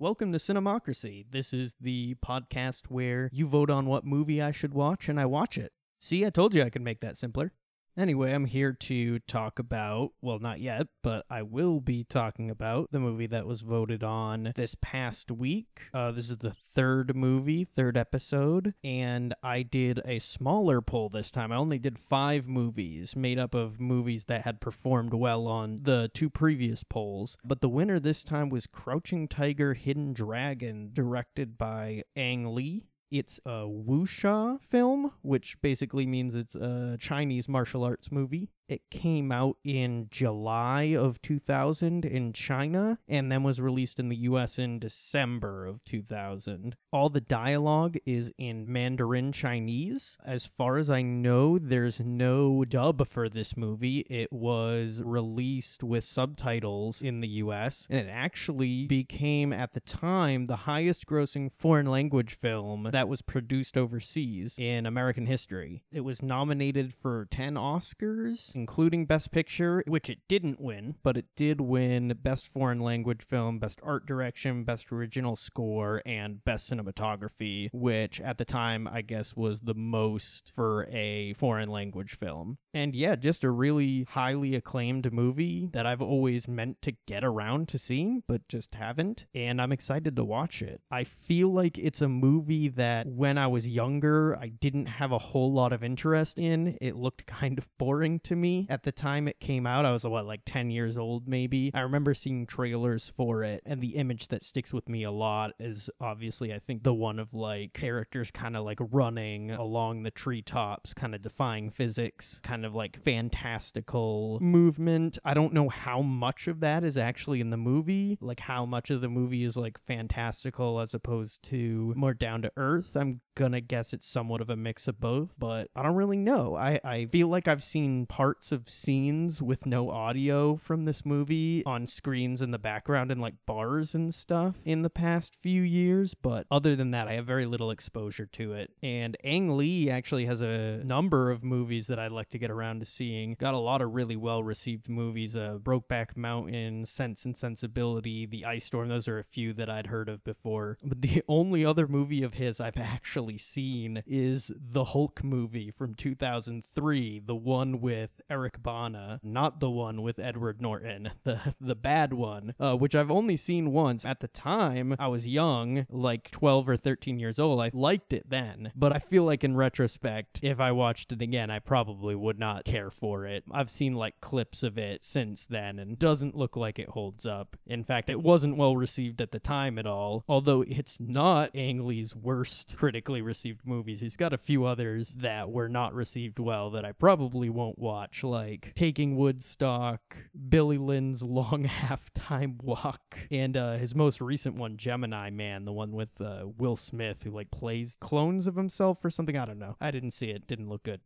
Welcome to Cinemocracy. This is the podcast where you vote on what movie I should watch and I watch it. See, I told you I could make that simpler. Anyway, I'm here to talk about, well, not yet, but I will be talking about the movie that was voted on this past week. Uh, this is the third movie, third episode, and I did a smaller poll this time. I only did five movies made up of movies that had performed well on the two previous polls. But the winner this time was Crouching Tiger, Hidden Dragon, directed by Ang Lee. It's a wuxia film, which basically means it's a Chinese martial arts movie. It came out in July of 2000 in China and then was released in the US in December of 2000. All the dialogue is in Mandarin Chinese. As far as I know, there's no dub for this movie. It was released with subtitles in the US and it actually became at the time the highest grossing foreign language film that was produced overseas in American history. It was nominated for 10 Oscars including Best Picture, which it didn't win, but it did win Best Foreign Language Film, Best Art Direction, Best Original Score, and Best Cinematography, which at the time, I guess, was the most for a foreign language film. And yeah, just a really highly acclaimed movie that I've always meant to get around to seeing, but just haven't. And I'm excited to watch it. I feel like it's a movie that when I was younger, I didn't have a whole lot of interest in. It looked kind of boring to me at the time it came out. I was, what, like 10 years old, maybe. I remember seeing trailers for it, and the image that sticks with me a lot is obviously, I think, the one of like characters kind of like running along the treetops, kind of defying physics, kind of like fantastical movement. I don't know how much of that is actually in the movie, like how much of the movie is like fantastical as opposed to more down to earth. I'm gonna guess it's somewhat of a mix of both, but I don't really know. I, I feel like I've seen parts of scenes with no audio from this movie on screens in the background in like bars and stuff in the past few years, but other than that, I have very little exposure to it. And Ang Lee actually has a number of movies that I'd like to get around to seeing. Got a lot of really well received movies uh, Brokeback Mountain, Sense and Sensibility, The Ice Storm. Those are a few that I'd heard of before. But the only other movie of his I've actually seen is the Hulk movie from 2003, the one with Eric Bana, not the one with Edward Norton, the the bad one, uh, which I've only seen once. At the time, I was young, like 12 or 13 years old. I liked it then, but I feel like in retrospect, if I watched it again, I probably would not care for it. I've seen like clips of it since then and doesn't look like it holds up. In fact, it wasn't well received at the time at all, although it's not Ang Lee's worst critically received movies. He's got a few others that were not received well that I probably won't watch like Taking Woodstock, Billy Lynn's Long Halftime Walk, and uh, his most recent one, Gemini Man, the one with uh, Will Smith, who like plays clones of himself or something. I don't know. I didn't see it. Didn't look good.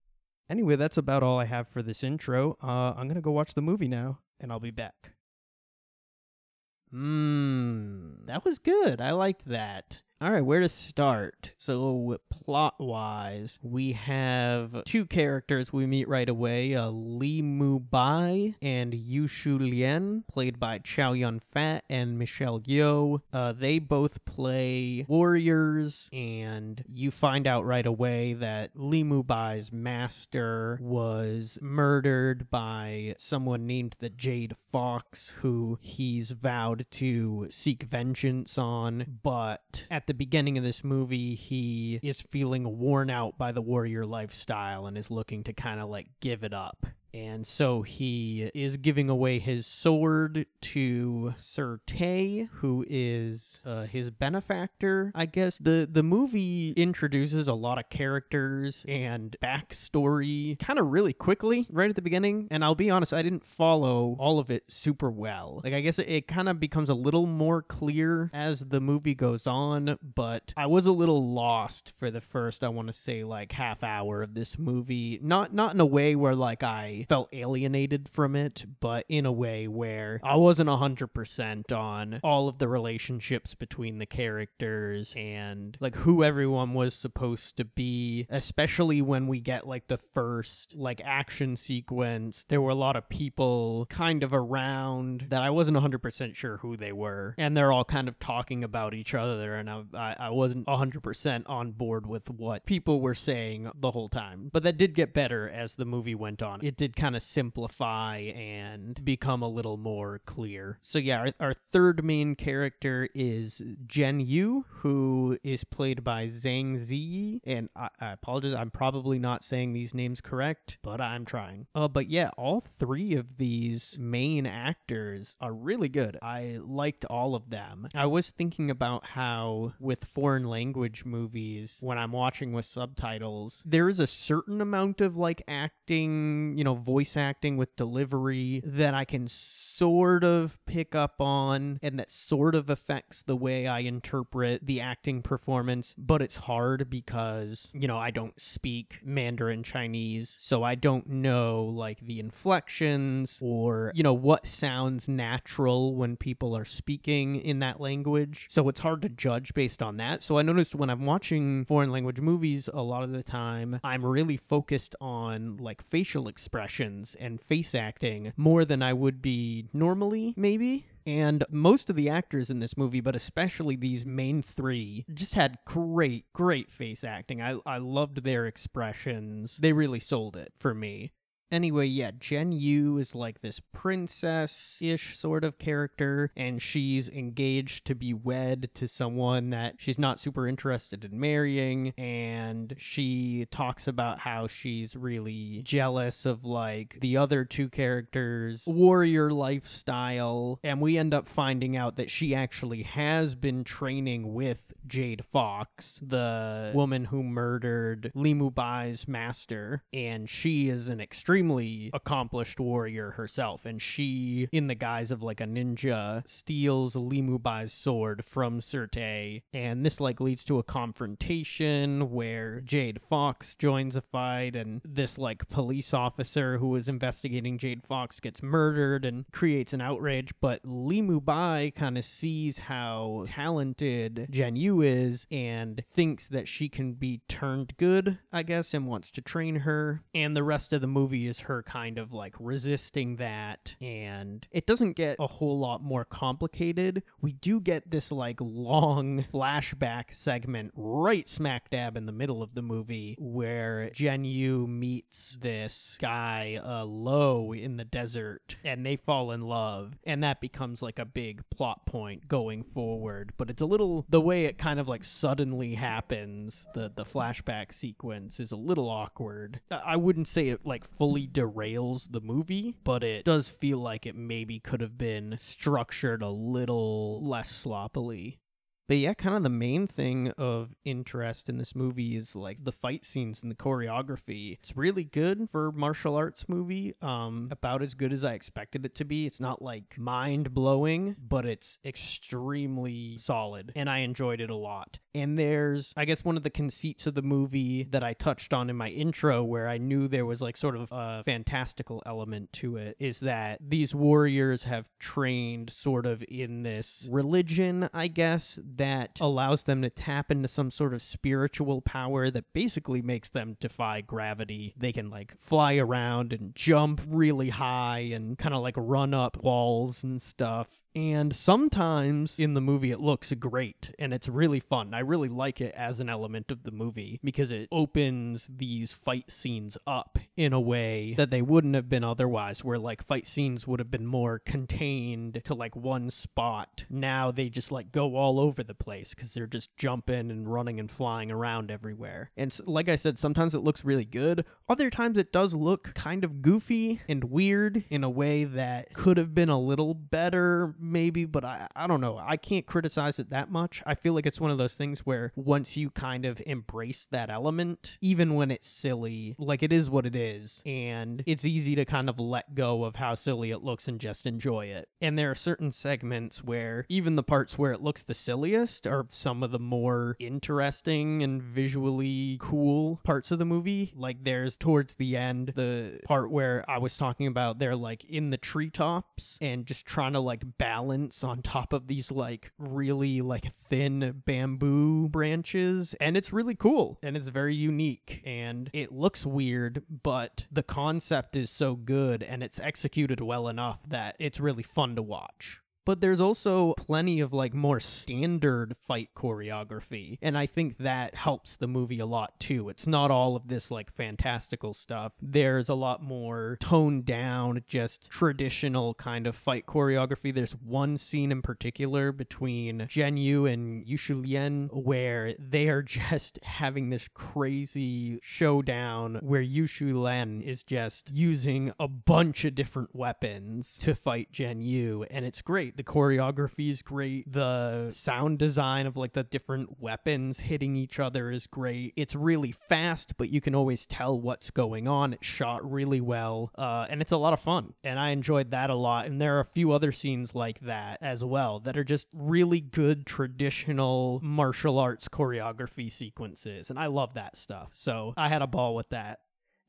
Anyway, that's about all I have for this intro. Uh, I'm gonna go watch the movie now, and I'll be back. Mmm, that was good. I liked that. All right, where to start? So, plot wise, we have two characters we meet right away uh, Li Mu Bai and Yu Shu Lian, played by Chow Yun Fat and Michelle Yeoh. Uh, they both play warriors, and you find out right away that Li Mu Bai's master was murdered by someone named the Jade Fox, who he's vowed to seek vengeance on, but at the the beginning of this movie, he is feeling worn out by the warrior lifestyle and is looking to kind of like give it up. And so he is giving away his sword to Sir Te, who is uh, his benefactor. I guess the the movie introduces a lot of characters and backstory kind of really quickly right at the beginning. And I'll be honest, I didn't follow all of it super well. Like I guess it, it kind of becomes a little more clear as the movie goes on, but I was a little lost for the first, I want to say, like half hour of this movie. Not not in a way where like I Felt alienated from it, but in a way where I wasn't 100% on all of the relationships between the characters and like who everyone was supposed to be, especially when we get like the first like action sequence. There were a lot of people kind of around that I wasn't 100% sure who they were. And they're all kind of talking about each other. And I, I, I wasn't 100% on board with what people were saying the whole time. But that did get better as the movie went on. It did kind of simplify and become a little more clear. So, yeah, our, our third main character is Jen Yu, who is played by Zhang Ziyi. And I, I apologize, I'm probably not saying these names correct, but I'm trying. Uh, but yeah, all three of these main actors are really good. I liked all of them. I was thinking about how, with foreign language movies, when I'm watching with subtitles, there is a certain amount of like acting, you know, voice acting with delivery that I can sort of pick up on and that sort of affects the way I interpret the acting performance, but it's hard because, you know, I don't speak Mandarin Chinese, so I don't know like the inflections or, you know, what sounds natural when people are speaking in that language. So it's hard to judge based on that. So I noticed when I'm watching foreign language movies, a lot of the time I'm really focused on like facial expressions and face acting more than I would be normally, maybe. And most of the actors in this movie, but especially these main three, just had great, great face acting. I, I loved their expressions. They really sold it for me. Anyway, yeah, Jen Yu is like this princess ish sort of character, and she's engaged to be wed to someone that she's not super interested in marrying. And she talks about how she's really jealous of like the other two characters' warrior lifestyle. And we end up finding out that she actually has been training with Jade Fox, the woman who murdered Li Mubai's master, and she is an extremely accomplished warrior herself, and she, in the guise of like a ninja, steals Li Mubai's sword from Sir Te, and this like leads to a confrontation where Jade Fox joins a fight, and this like police officer who is investigating Jade Fox gets murdered and creates an outrage, but Li Mubai kind of sees how talented Jen Yu is and thinks that she can be turned good, I guess, and wants to train her. And the rest of the movie is her kind of like resisting that. And it doesn't get a whole lot more complicated. We do get this like long flashback segment right smack dab in the middle of the movie where Jen Yu meets this guy, uh, Lo, in the desert, and they fall in love. And that becomes like a big plot point going forward. But it's a little, the way it kind of like suddenly happens, the, the flashback sequence is a little awkward. I wouldn't say it like fully derails the movie, but it does feel like it maybe could have been structured a little less sloppily. But yeah, kind of the main thing of interest in this movie is like the fight scenes and the choreography. It's really good for martial arts movie. Um, about as good as I expected it to be. It's not like mind blowing, but it's extremely solid, and I enjoyed it a lot. And there's, I guess, one of the conceits of the movie that I touched on in my intro, where I knew there was like sort of a fantastical element to it, is that these warriors have trained sort of in this religion, I guess, allows them to tap into some sort of spiritual power that basically makes them defy gravity. They can like fly around and jump really high and kind of like run up walls and stuff. And sometimes in the movie it looks great and it's really fun. I really like it as an element of the movie because it opens these fight scenes up in a way that they wouldn't have been otherwise, where like fight scenes would have been more contained to like one spot. Now they just like go all over the place because they're just jumping and running and flying around everywhere. And like I said, sometimes it looks really good. Other times it does look kind of goofy and weird in a way that could have been a little better, maybe, but I, I don't know. I can't criticize it that much. I feel like it's one of those things where once you kind of embrace that element, even when it's silly, like it is what it is, and it's easy to kind of let go of how silly it looks and just enjoy it. And there are certain segments where even the parts where it looks the silliest, are some of the more interesting and visually cool parts of the movie. Like there's towards the end the part where I was talking about they're like in the treetops and just trying to like balance on top of these like really like thin bamboo branches and it's really cool and it's very unique and it looks weird but the concept is so good and it's executed well enough that it's really fun to watch but there's also plenty of like more standard fight choreography and i think that helps the movie a lot too. It's not all of this like fantastical stuff. There's a lot more toned down just traditional kind of fight choreography. There's one scene in particular between Jen Yu and Yushu Lien where they are just having this crazy showdown where Yushu Lien is just using a bunch of different weapons to fight Jen Yu and it's great the choreography is great. The sound design of like the different weapons hitting each other is great. It's really fast, but you can always tell what's going on. It's shot really well, uh, and it's a lot of fun. And I enjoyed that a lot. And there are a few other scenes like that as well that are just really good traditional martial arts choreography sequences. And I love that stuff. So I had a ball with that.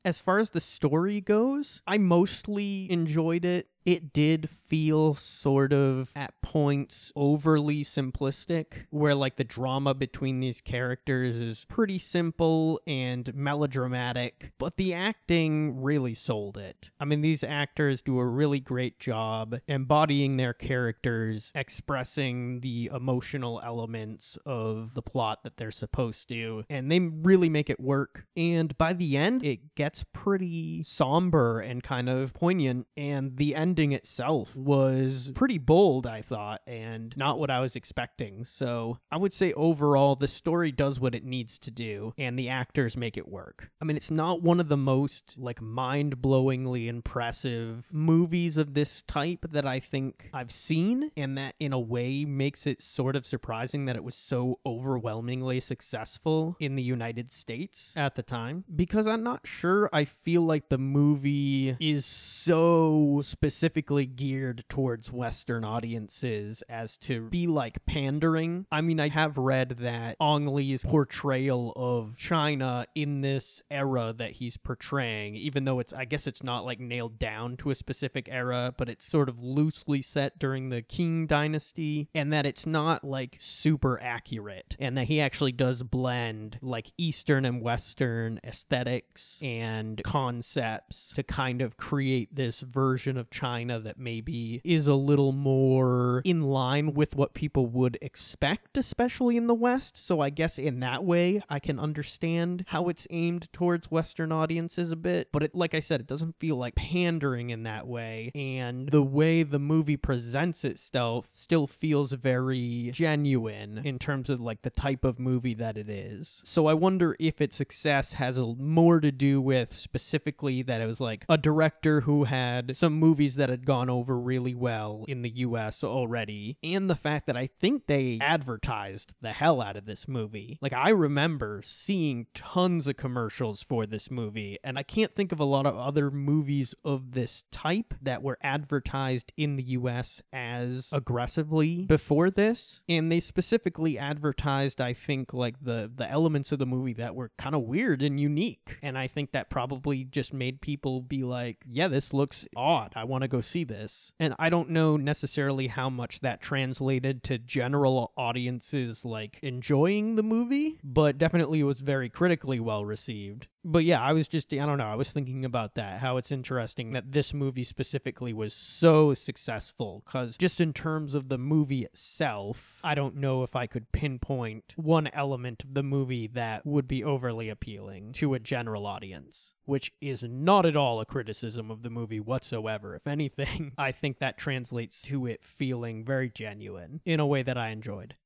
As far as the story goes, I mostly enjoyed it it did feel sort of at points overly simplistic, where like the drama between these characters is pretty simple and melodramatic, but the acting really sold it. I mean, these actors do a really great job embodying their characters, expressing the emotional elements of the plot that they're supposed to, and they really make it work. And by the end, it gets pretty somber and kind of poignant, and the end ending itself was pretty bold, I thought, and not what I was expecting. So I would say overall, the story does what it needs to do, and the actors make it work. I mean, it's not one of the most like mind blowingly impressive movies of this type that I think I've seen, and that in a way makes it sort of surprising that it was so overwhelmingly successful in the United States at the time because I'm not sure I feel like the movie is so specific specifically geared towards Western audiences as to be like pandering. I mean, I have read that Ang Lee's portrayal of China in this era that he's portraying, even though it's, I guess it's not like nailed down to a specific era, but it's sort of loosely set during the Qing dynasty, and that it's not like super accurate, and that he actually does blend like Eastern and Western aesthetics and concepts to kind of create this version of China China that maybe is a little more in line with what people would expect, especially in the West. So I guess in that way, I can understand how it's aimed towards Western audiences a bit. But it, like I said, it doesn't feel like pandering in that way. And the way the movie presents itself still feels very genuine in terms of like the type of movie that it is. So I wonder if its success has a, more to do with specifically that it was like a director who had some movies that that had gone over really well in the US already, and the fact that I think they advertised the hell out of this movie. Like, I remember seeing tons of commercials for this movie, and I can't think of a lot of other movies of this type that were advertised in the US as aggressively before this. And they specifically advertised, I think, like the, the elements of the movie that were kind of weird and unique. And I think that probably just made people be like, yeah, this looks odd. I want to go see this. And I don't know necessarily how much that translated to general audiences like enjoying the movie, but definitely was very critically well received but yeah, I was just, I don't know, I was thinking about that, how it's interesting that this movie specifically was so successful. Because just in terms of the movie itself, I don't know if I could pinpoint one element of the movie that would be overly appealing to a general audience, which is not at all a criticism of the movie whatsoever. If anything, I think that translates to it feeling very genuine in a way that I enjoyed.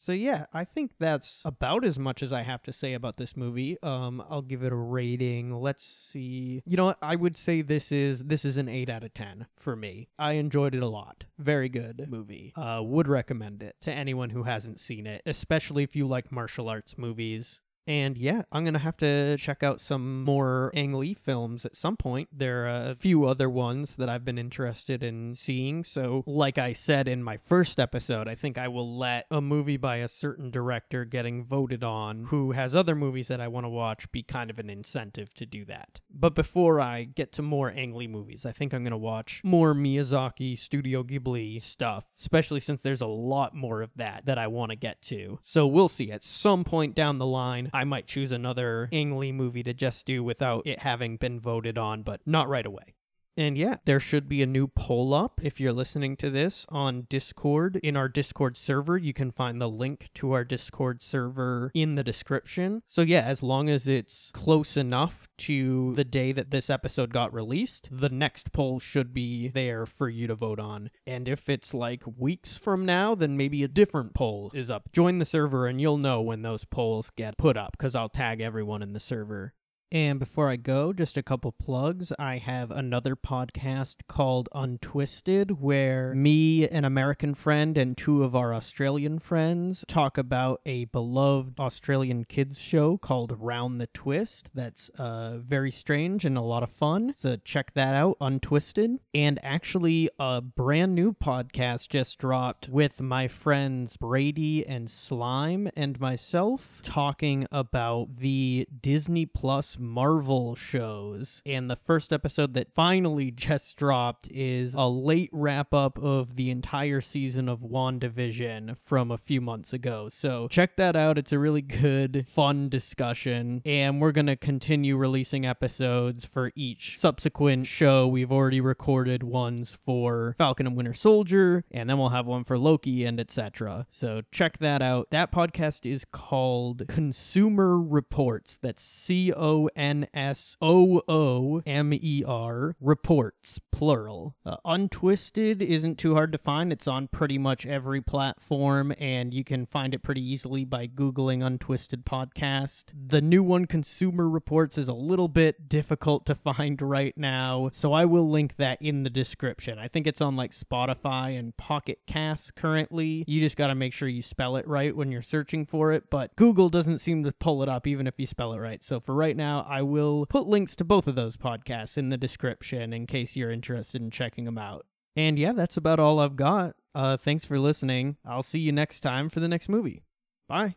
So yeah, I think that's about as much as I have to say about this movie. Um, I'll give it a rating. Let's see. You know what? I would say this is this is an eight out of ten for me. I enjoyed it a lot. Very good movie. Uh, would recommend it to anyone who hasn't seen it, especially if you like martial arts movies And yeah, I'm going to have to check out some more Ang Lee films at some point. There are a few other ones that I've been interested in seeing. So, like I said in my first episode, I think I will let a movie by a certain director getting voted on who has other movies that I want to watch be kind of an incentive to do that. But before I get to more Ang Lee movies, I think I'm going to watch more Miyazaki, Studio Ghibli stuff, especially since there's a lot more of that that I want to get to. So we'll see. At some point down the line, might choose another Ang Lee movie to just do without it having been voted on, but not right away. And yeah, there should be a new poll up if you're listening to this on Discord. In our Discord server, you can find the link to our Discord server in the description. So yeah, as long as it's close enough to the day that this episode got released, the next poll should be there for you to vote on. And if it's like weeks from now, then maybe a different poll is up. Join the server and you'll know when those polls get put up because I'll tag everyone in the server. And before I go, just a couple plugs. I have another podcast called Untwisted, where me, an American friend, and two of our Australian friends talk about a beloved Australian kids show called Round the Twist. That's uh, very strange and a lot of fun. So check that out, Untwisted. And actually, a brand new podcast just dropped with my friends Brady and Slime and myself talking about the Disney Plus Marvel shows. And the first episode that finally just dropped is a late wrap up of the entire season of WandaVision from a few months ago. So check that out. It's a really good, fun discussion. And we're going to continue releasing episodes for each subsequent show. We've already recorded ones for Falcon and Winter Soldier, and then we'll have one for Loki and etc. So check that out. That podcast is called Consoomer Reports. That's C O N S O O M E R reports, plural. Uh, Untwisted isn't too hard to find. It's on pretty much every platform, and you can find it pretty easily by Googling Untwisted Podcast. The new one, Consoomer Reports, is a little bit difficult to find right now, so I will link that in the description. I think it's on like Spotify and Pocket Casts currently. You just got to make sure you spell it right when you're searching for it, but Google doesn't seem to pull it up even if you spell it right. So for right now, I will put links to both of those podcasts in the description in case you're interested in checking them out. And yeah, that's about all I've got. Uh, thanks for listening. I'll see you next time for the next movie. Bye.